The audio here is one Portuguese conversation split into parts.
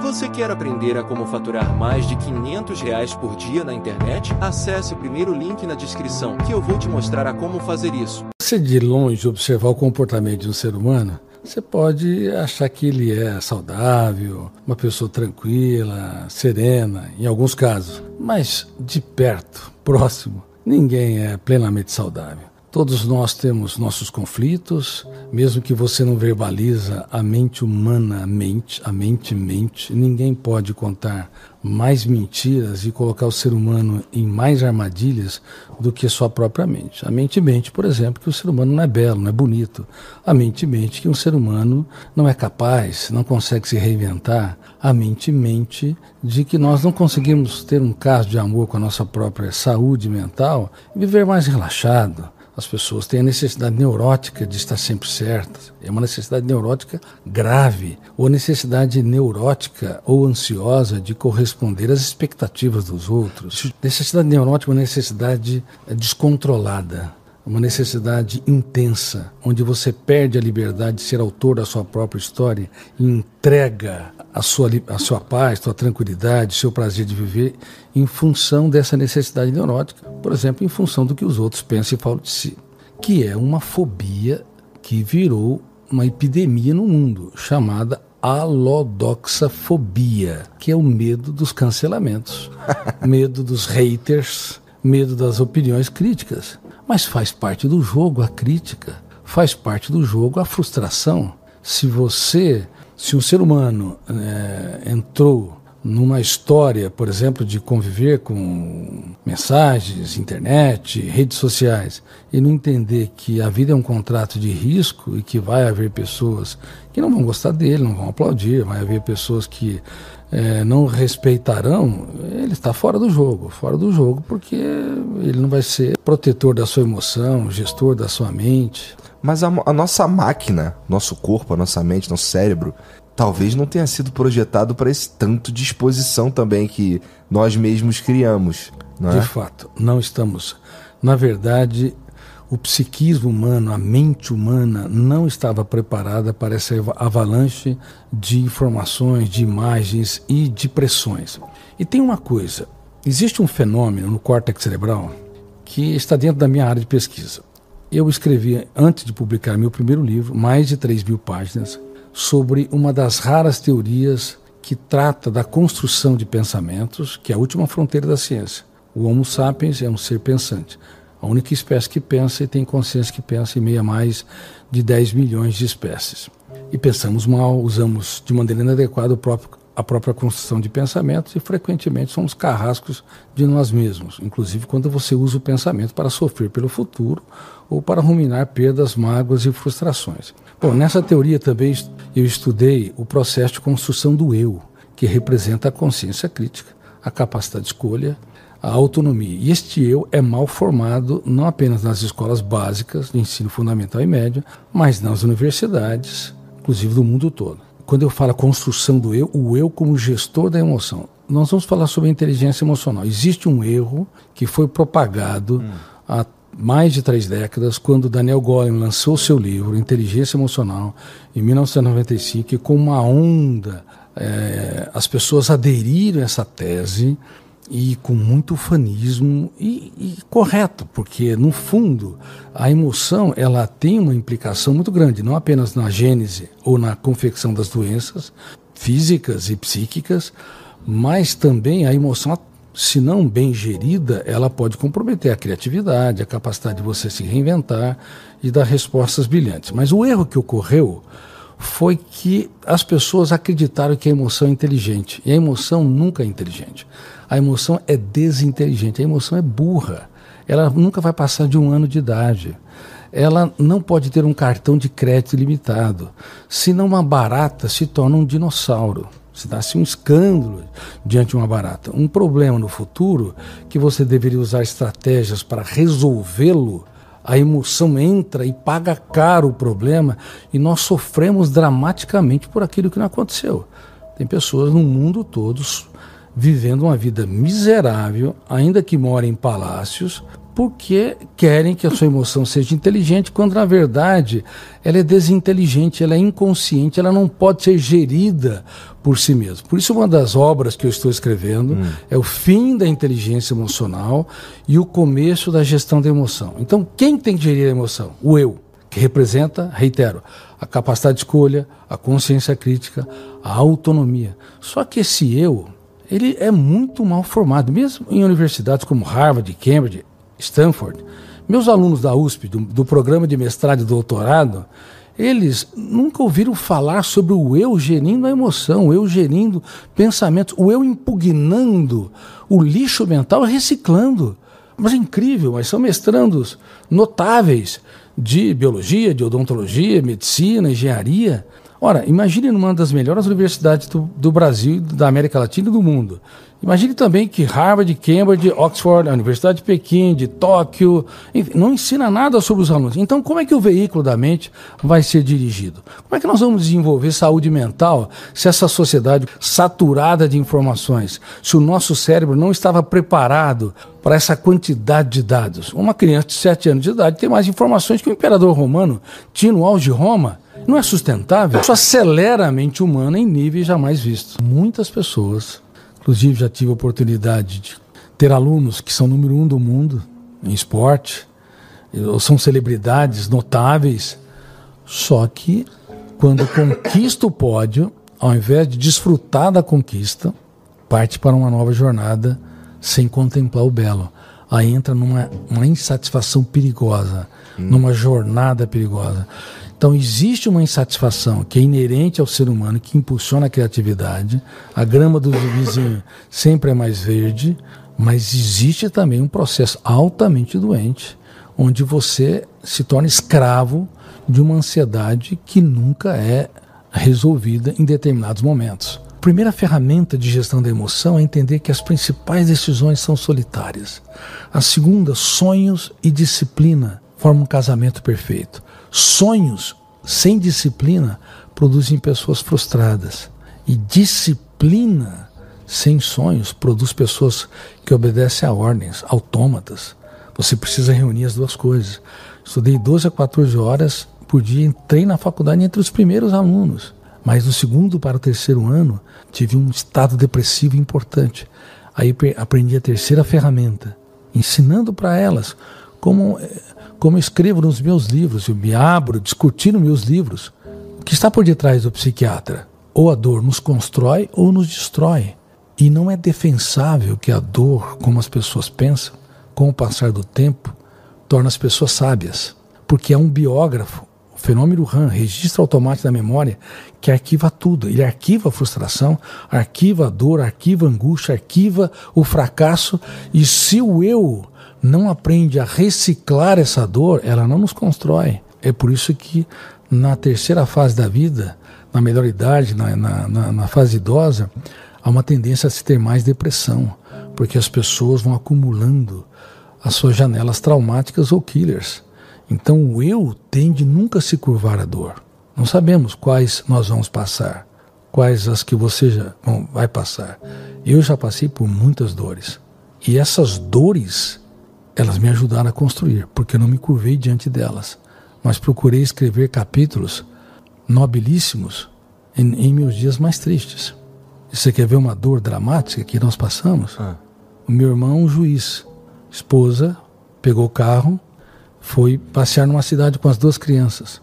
Você quer aprender a como faturar mais de 500 reais por dia na internet? Acesse o primeiro link na descrição que eu vou te mostrar a como fazer isso. Se de longe observar o comportamento de um ser humano, você pode achar que ele é saudável, uma pessoa tranquila, serena, em alguns casos. Mas de perto, próximo, ninguém é plenamente saudável. Todos nós temos nossos conflitos, mesmo que você não verbaliza a mente humana, mente, a mente mente, ninguém pode contar mais mentiras e colocar o ser humano em mais armadilhas do que sua própria mente. A mente mente, por exemplo, que o ser humano não é belo, não é bonito. A mente mente que um ser humano não é capaz, não consegue se reinventar. A mente mente de que nós não conseguimos ter um caso de amor com a nossa própria saúde mental e viver mais relaxado as pessoas têm a necessidade neurótica de estar sempre certas. É uma necessidade neurótica grave, ou necessidade neurótica ou ansiosa de corresponder às expectativas dos outros. Necessidade neurótica é uma necessidade descontrolada, uma necessidade intensa, onde você perde a liberdade de ser autor da sua própria história e entrega a sua, a sua paz, sua tranquilidade, seu prazer de viver em função dessa necessidade neurótica, por exemplo, em função do que os outros pensam e falam de si, que é uma fobia que virou uma epidemia no mundo, chamada alodoxafobia, que é o medo dos cancelamentos, medo dos haters, medo das opiniões críticas. Mas faz parte do jogo a crítica, faz parte do jogo a frustração. Se você se um ser humano é, entrou numa história, por exemplo, de conviver com mensagens, internet, redes sociais, e não entender que a vida é um contrato de risco e que vai haver pessoas que não vão gostar dele, não vão aplaudir, vai haver pessoas que é, não respeitarão, ele está fora do jogo, fora do jogo porque ele não vai ser protetor da sua emoção, gestor da sua mente. Mas a, a, nossa máquina, nosso corpo, a nossa mente, nosso cérebro, talvez não tenha sido projetado para esse tanto de exposição também que nós mesmos criamos. É? De fato, não estamos. Na verdade, o psiquismo humano, a mente humana, não estava preparada para essa avalanche de informações, de imagens e de pressões. E tem uma coisa: existe um fenômeno no córtex cerebral que está dentro da minha área de pesquisa. Eu escrevi, antes de publicar meu primeiro livro, mais de 3 mil páginas, sobre uma das raras teorias que trata da construção de pensamentos, que é a última fronteira da ciência. O Homo sapiens é um ser pensante, a única espécie que pensa e tem consciência que pensa em meia mais de 10 milhões de espécies. E pensamos mal, usamos de maneira inadequada próprio a própria construção de pensamentos e frequentemente somos carrascos de nós mesmos, inclusive quando você usa o pensamento para sofrer pelo futuro ou para ruminar perdas, mágoas e frustrações. Bom, nessa teoria também eu estudei o processo de construção do eu, que representa a consciência crítica, a capacidade de escolha, a autonomia. E este eu é mal formado não apenas nas escolas básicas de ensino fundamental e médio, mas nas universidades, inclusive do mundo todo quando eu falo construção do eu, o eu como gestor da emoção. Nós vamos falar sobre inteligência emocional. Existe um erro que foi propagado hum. há mais de três décadas, quando Daniel Goleman lançou seu livro Inteligência Emocional, em 1995, e com uma onda, é, as pessoas aderiram a essa tese e com muito ufanismo e, e, correto, porque no fundo a emoção ela tem uma implicação muito grande, não apenas na gênese ou na confecção das doenças físicas e psíquicas, mas também a emoção, se não bem gerida, ela pode comprometer a criatividade, a capacidade de você se reinventar e dar respostas brilhantes. Mas o erro que ocorreu foi que as pessoas acreditaram que a emoção é inteligente. E a emoção nunca é inteligente. A emoção é desinteligente, a emoção é burra. Ela nunca vai passar de um ano de idade. Ela não pode ter um cartão de crédito ilimitado. Senão uma barata se torna um dinossauro. Se dá-se um escândalo diante de uma barata. Um problema no futuro que você deveria usar estratégias para resolvê-lo a emoção entra e paga caro o problema e nós sofremos dramaticamente por aquilo que não aconteceu. Tem pessoas no mundo todo vivendo uma vida miserável, ainda que morem em palácios, porque querem que a sua emoção seja inteligente, quando na verdade ela é desinteligente, ela é inconsciente, ela não pode ser gerida por si mesma. Por isso, uma das obras que eu estou escrevendo hum. é o fim da inteligência emocional e o começo da gestão da emoção. Então, quem tem que gerir a emoção? O eu, que representa, reitero, a capacidade de escolha, a consciência crítica, a autonomia. Só que esse eu, ele é muito mal formado, mesmo em universidades como Harvard, Cambridge, Stanford. Meus alunos da USP, do, do programa de mestrado e doutorado, eles nunca ouviram falar sobre o eu gerindo a emoção, o eu gerindo pensamentos, o eu impugnando o lixo mental reciclando. Mas é incrível, mas são mestrandos notáveis de biologia, de odontologia, medicina, engenharia. Ora, imagine numa das melhores universidades do, do Brasil, da América Latina e do mundo. Imagine também que Harvard, Cambridge, Oxford, a Universidade de Pequim, de Tóquio, enfim, não ensina nada sobre os alunos. Então, como é que o veículo da mente vai ser dirigido? Como é que nós vamos desenvolver saúde mental se essa sociedade saturada de informações, se o nosso cérebro não estava preparado para essa quantidade de dados? Uma criança de 7 anos de idade tem mais informações que o imperador romano tinha no auge de Roma. Não é sustentável? Isso acelera a mente humana em níveis jamais vistos. Muitas pessoas Inclusive, já tive a oportunidade de ter alunos que são número um do mundo em esporte, ou são celebridades notáveis, só que quando conquista o pódio, ao invés de desfrutar da conquista, parte para uma nova jornada sem contemplar o belo. Aí entra numa uma insatisfação perigosa, hum. numa jornada perigosa. Então, existe uma insatisfação que é inerente ao ser humano, que impulsiona a criatividade. A grama do vizinho sempre é mais verde, mas existe também um processo altamente doente, onde você se torna escravo de uma ansiedade que nunca é resolvida em determinados momentos. A primeira ferramenta de gestão da emoção é entender que as principais decisões são solitárias. A segunda, sonhos e disciplina formam um casamento perfeito. Sonhos sem disciplina produzem pessoas frustradas. E disciplina sem sonhos produz pessoas que obedecem a ordens, autômatas. Você precisa reunir as duas coisas. Estudei 12 a 14 horas por dia, entrei na faculdade entre os primeiros alunos. Mas do segundo para o terceiro ano, tive um estado depressivo importante. Aí aprendi a terceira ferramenta, ensinando para elas como eh, como eu escrevo nos meus livros, eu me abro discutindo meus livros. O que está por detrás do psiquiatra? Ou a dor nos constrói ou nos destrói. E não é defensável que a dor, como as pessoas pensam, com o passar do tempo, torna as pessoas sábias. Porque é um biógrafo, o fenômeno RAM, registro automático da memória, que arquiva tudo. Ele arquiva a frustração, arquiva a dor, arquiva a angústia, arquiva o fracasso. E se o eu não aprende a reciclar essa dor, ela não nos constrói. É por isso que na terceira fase da vida, na melhor idade, na, na, na, na fase idosa, há uma tendência a se ter mais depressão, porque as pessoas vão acumulando as suas janelas traumáticas ou killers. Então o eu tende nunca a se curvar à dor. Não sabemos quais nós vamos passar, quais as que você já bom, vai passar. Eu já passei por muitas dores. E essas dores elas me ajudaram a construir, porque eu não me curvei diante delas, mas procurei escrever capítulos nobilíssimos em, em meus dias mais tristes. E você quer ver uma dor dramática que nós passamos? Ah. O meu irmão, um juiz, esposa, pegou o carro, foi passear numa cidade com as duas crianças.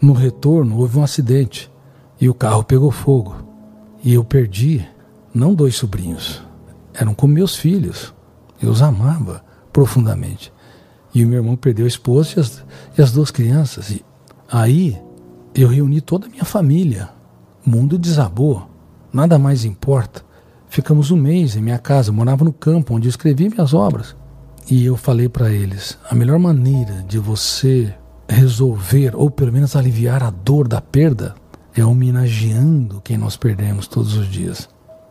No retorno, houve um acidente e o carro pegou fogo. E eu perdi, não dois sobrinhos, eram como meus filhos. Eu os amava profundamente. E o meu irmão perdeu a esposa e as, e as duas crianças. E aí eu reuni toda a minha família. O mundo desabou. Nada mais importa. Ficamos um mês em minha casa, morava no campo onde eu escrevi minhas obras. E eu falei para eles: a melhor maneira de você resolver, ou pelo menos aliviar a dor da perda, é homenageando quem nós perdemos todos os dias,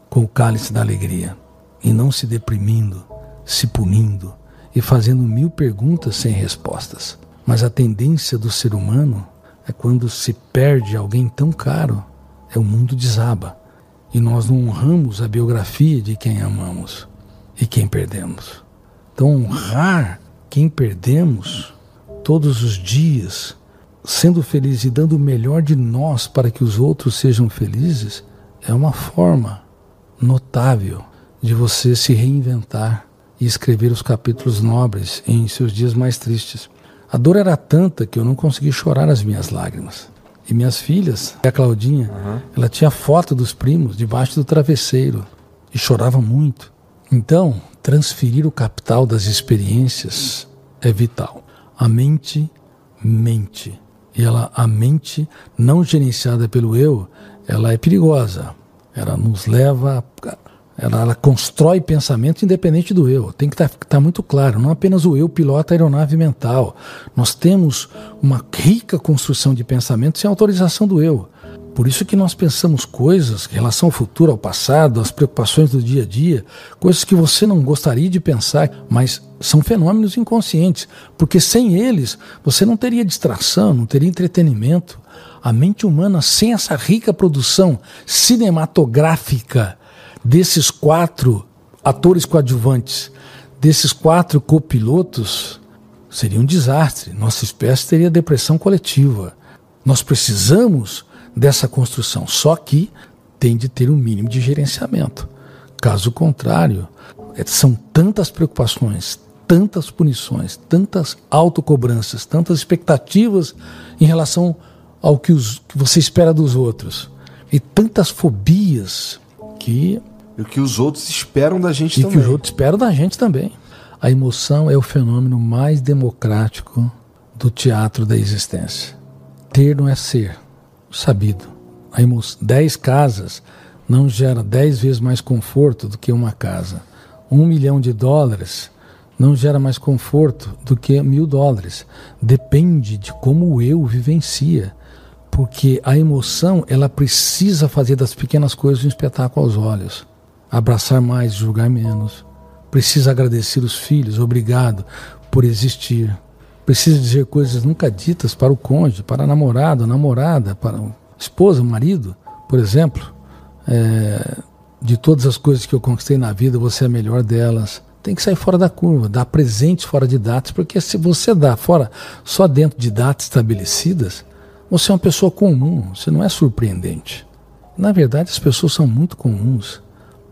com o cálice da alegria, e não se deprimindo, se punindo, e fazendo mil perguntas sem respostas. Mas a tendência do ser humano é quando se perde alguém tão caro, é o mundo desaba. E nós não honramos a biografia de quem amamos e quem perdemos. Então, honrar quem perdemos todos os dias, sendo feliz e dando o melhor de nós para que os outros sejam felizes, é uma forma notável de você se reinventar e escrever os capítulos nobres em seus dias mais tristes. A dor era tanta que eu não consegui chorar as minhas lágrimas. E minhas filhas, a Claudinha, uhum. ela tinha foto dos primos debaixo do travesseiro e chorava muito. Então, transferir o capital das experiências é vital. A mente mente. E ela, a mente não gerenciada pelo eu, ela é perigosa. Ela nos leva a ela, ela, constrói pensamento independente do eu. Tem que estar tá, tá muito claro. Não apenas o eu pilota a aeronave mental. Nós temos uma rica construção de pensamento sem autorização do eu. Por isso que nós pensamos coisas em relação ao futuro, ao passado, às preocupações do dia a dia, coisas que você não gostaria de pensar, mas são fenômenos inconscientes, porque sem eles você não teria distração, não teria entretenimento. A mente humana, sem essa rica produção cinematográfica desses quatro atores coadjuvantes, desses quatro copilotos, seria um desastre. Nossa espécie teria depressão coletiva. Nós precisamos dessa construção, só que tem de ter um mínimo de gerenciamento. Caso contrário, é, são tantas preocupações, tantas punições, tantas autocobranças, tantas expectativas em relação ao que, os, que você espera dos outros, e tantas fobias que. E o que os outros esperam da gente e também. E que os outros esperam da gente também. A emoção é o fenômeno mais democrático do teatro da existência. Ter não é ser, sabido. A emoção, dez casas não gera dez vezes mais conforto do que uma casa. Um milhão de dólares não gera mais conforto do que mil dólares. Depende de como o eu vivencia porque a emoção ela precisa fazer das pequenas coisas um espetáculo aos olhos. Abraçar mais, julgar menos. Precisa agradecer os filhos, obrigado por existir. Precisa dizer coisas nunca ditas para o cônjuge, para a namorada, namorada, para a esposa, marido, por exemplo. É, de todas as coisas que eu conquistei na vida, você é a melhor delas. Tem que sair fora da curva, dar presentes fora de datas, porque se você dá fora só dentro de datas estabelecidas, você é uma pessoa comum, você não é surpreendente. Na verdade, as pessoas são muito comuns.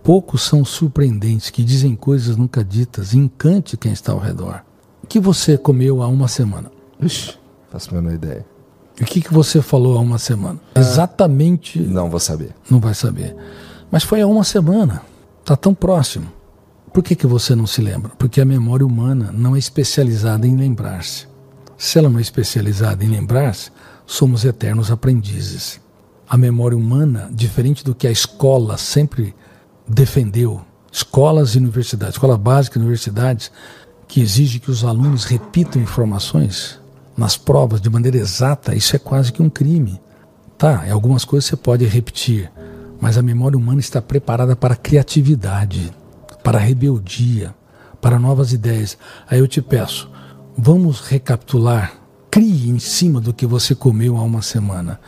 Poucos são surpreendentes, que dizem coisas nunca ditas, encante quem está ao redor. O que você comeu há uma semana? Ixi, faço a menor ideia. E o que, que você falou há uma semana? Ah, Exatamente. Não vou saber. Não vai saber. Mas foi há uma semana. Está tão próximo. Por que, que você não se lembra? Porque a memória humana não é especializada em lembrar-se. Se ela não é especializada em lembrar-se, somos eternos aprendizes. A memória humana, diferente do que a escola sempre defendeu, escolas e universidades, escola básica e universidades, que exige que os alunos repitam informações nas provas de maneira exata, isso é quase que um crime. Tá, algumas coisas você pode repetir, mas a memória humana está preparada para criatividade, para rebeldia, para novas ideias. Aí eu te peço, vamos recapitular Crie em cima do que você comeu há uma semana.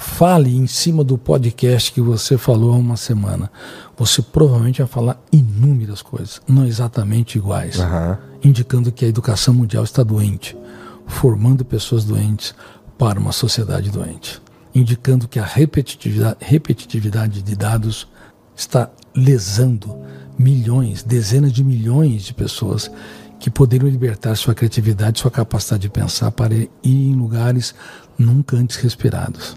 Fale em cima do podcast que você falou há uma semana. Você provavelmente vai falar inúmeras coisas, não exatamente iguais, uhum. indicando que a educação mundial está doente, formando pessoas doentes para uma sociedade doente, indicando que a repetitividade, repetitividade de dados está lesando milhões, dezenas de milhões de pessoas que poderiam libertar sua criatividade, sua capacidade de pensar para ir em lugares nunca antes respirados.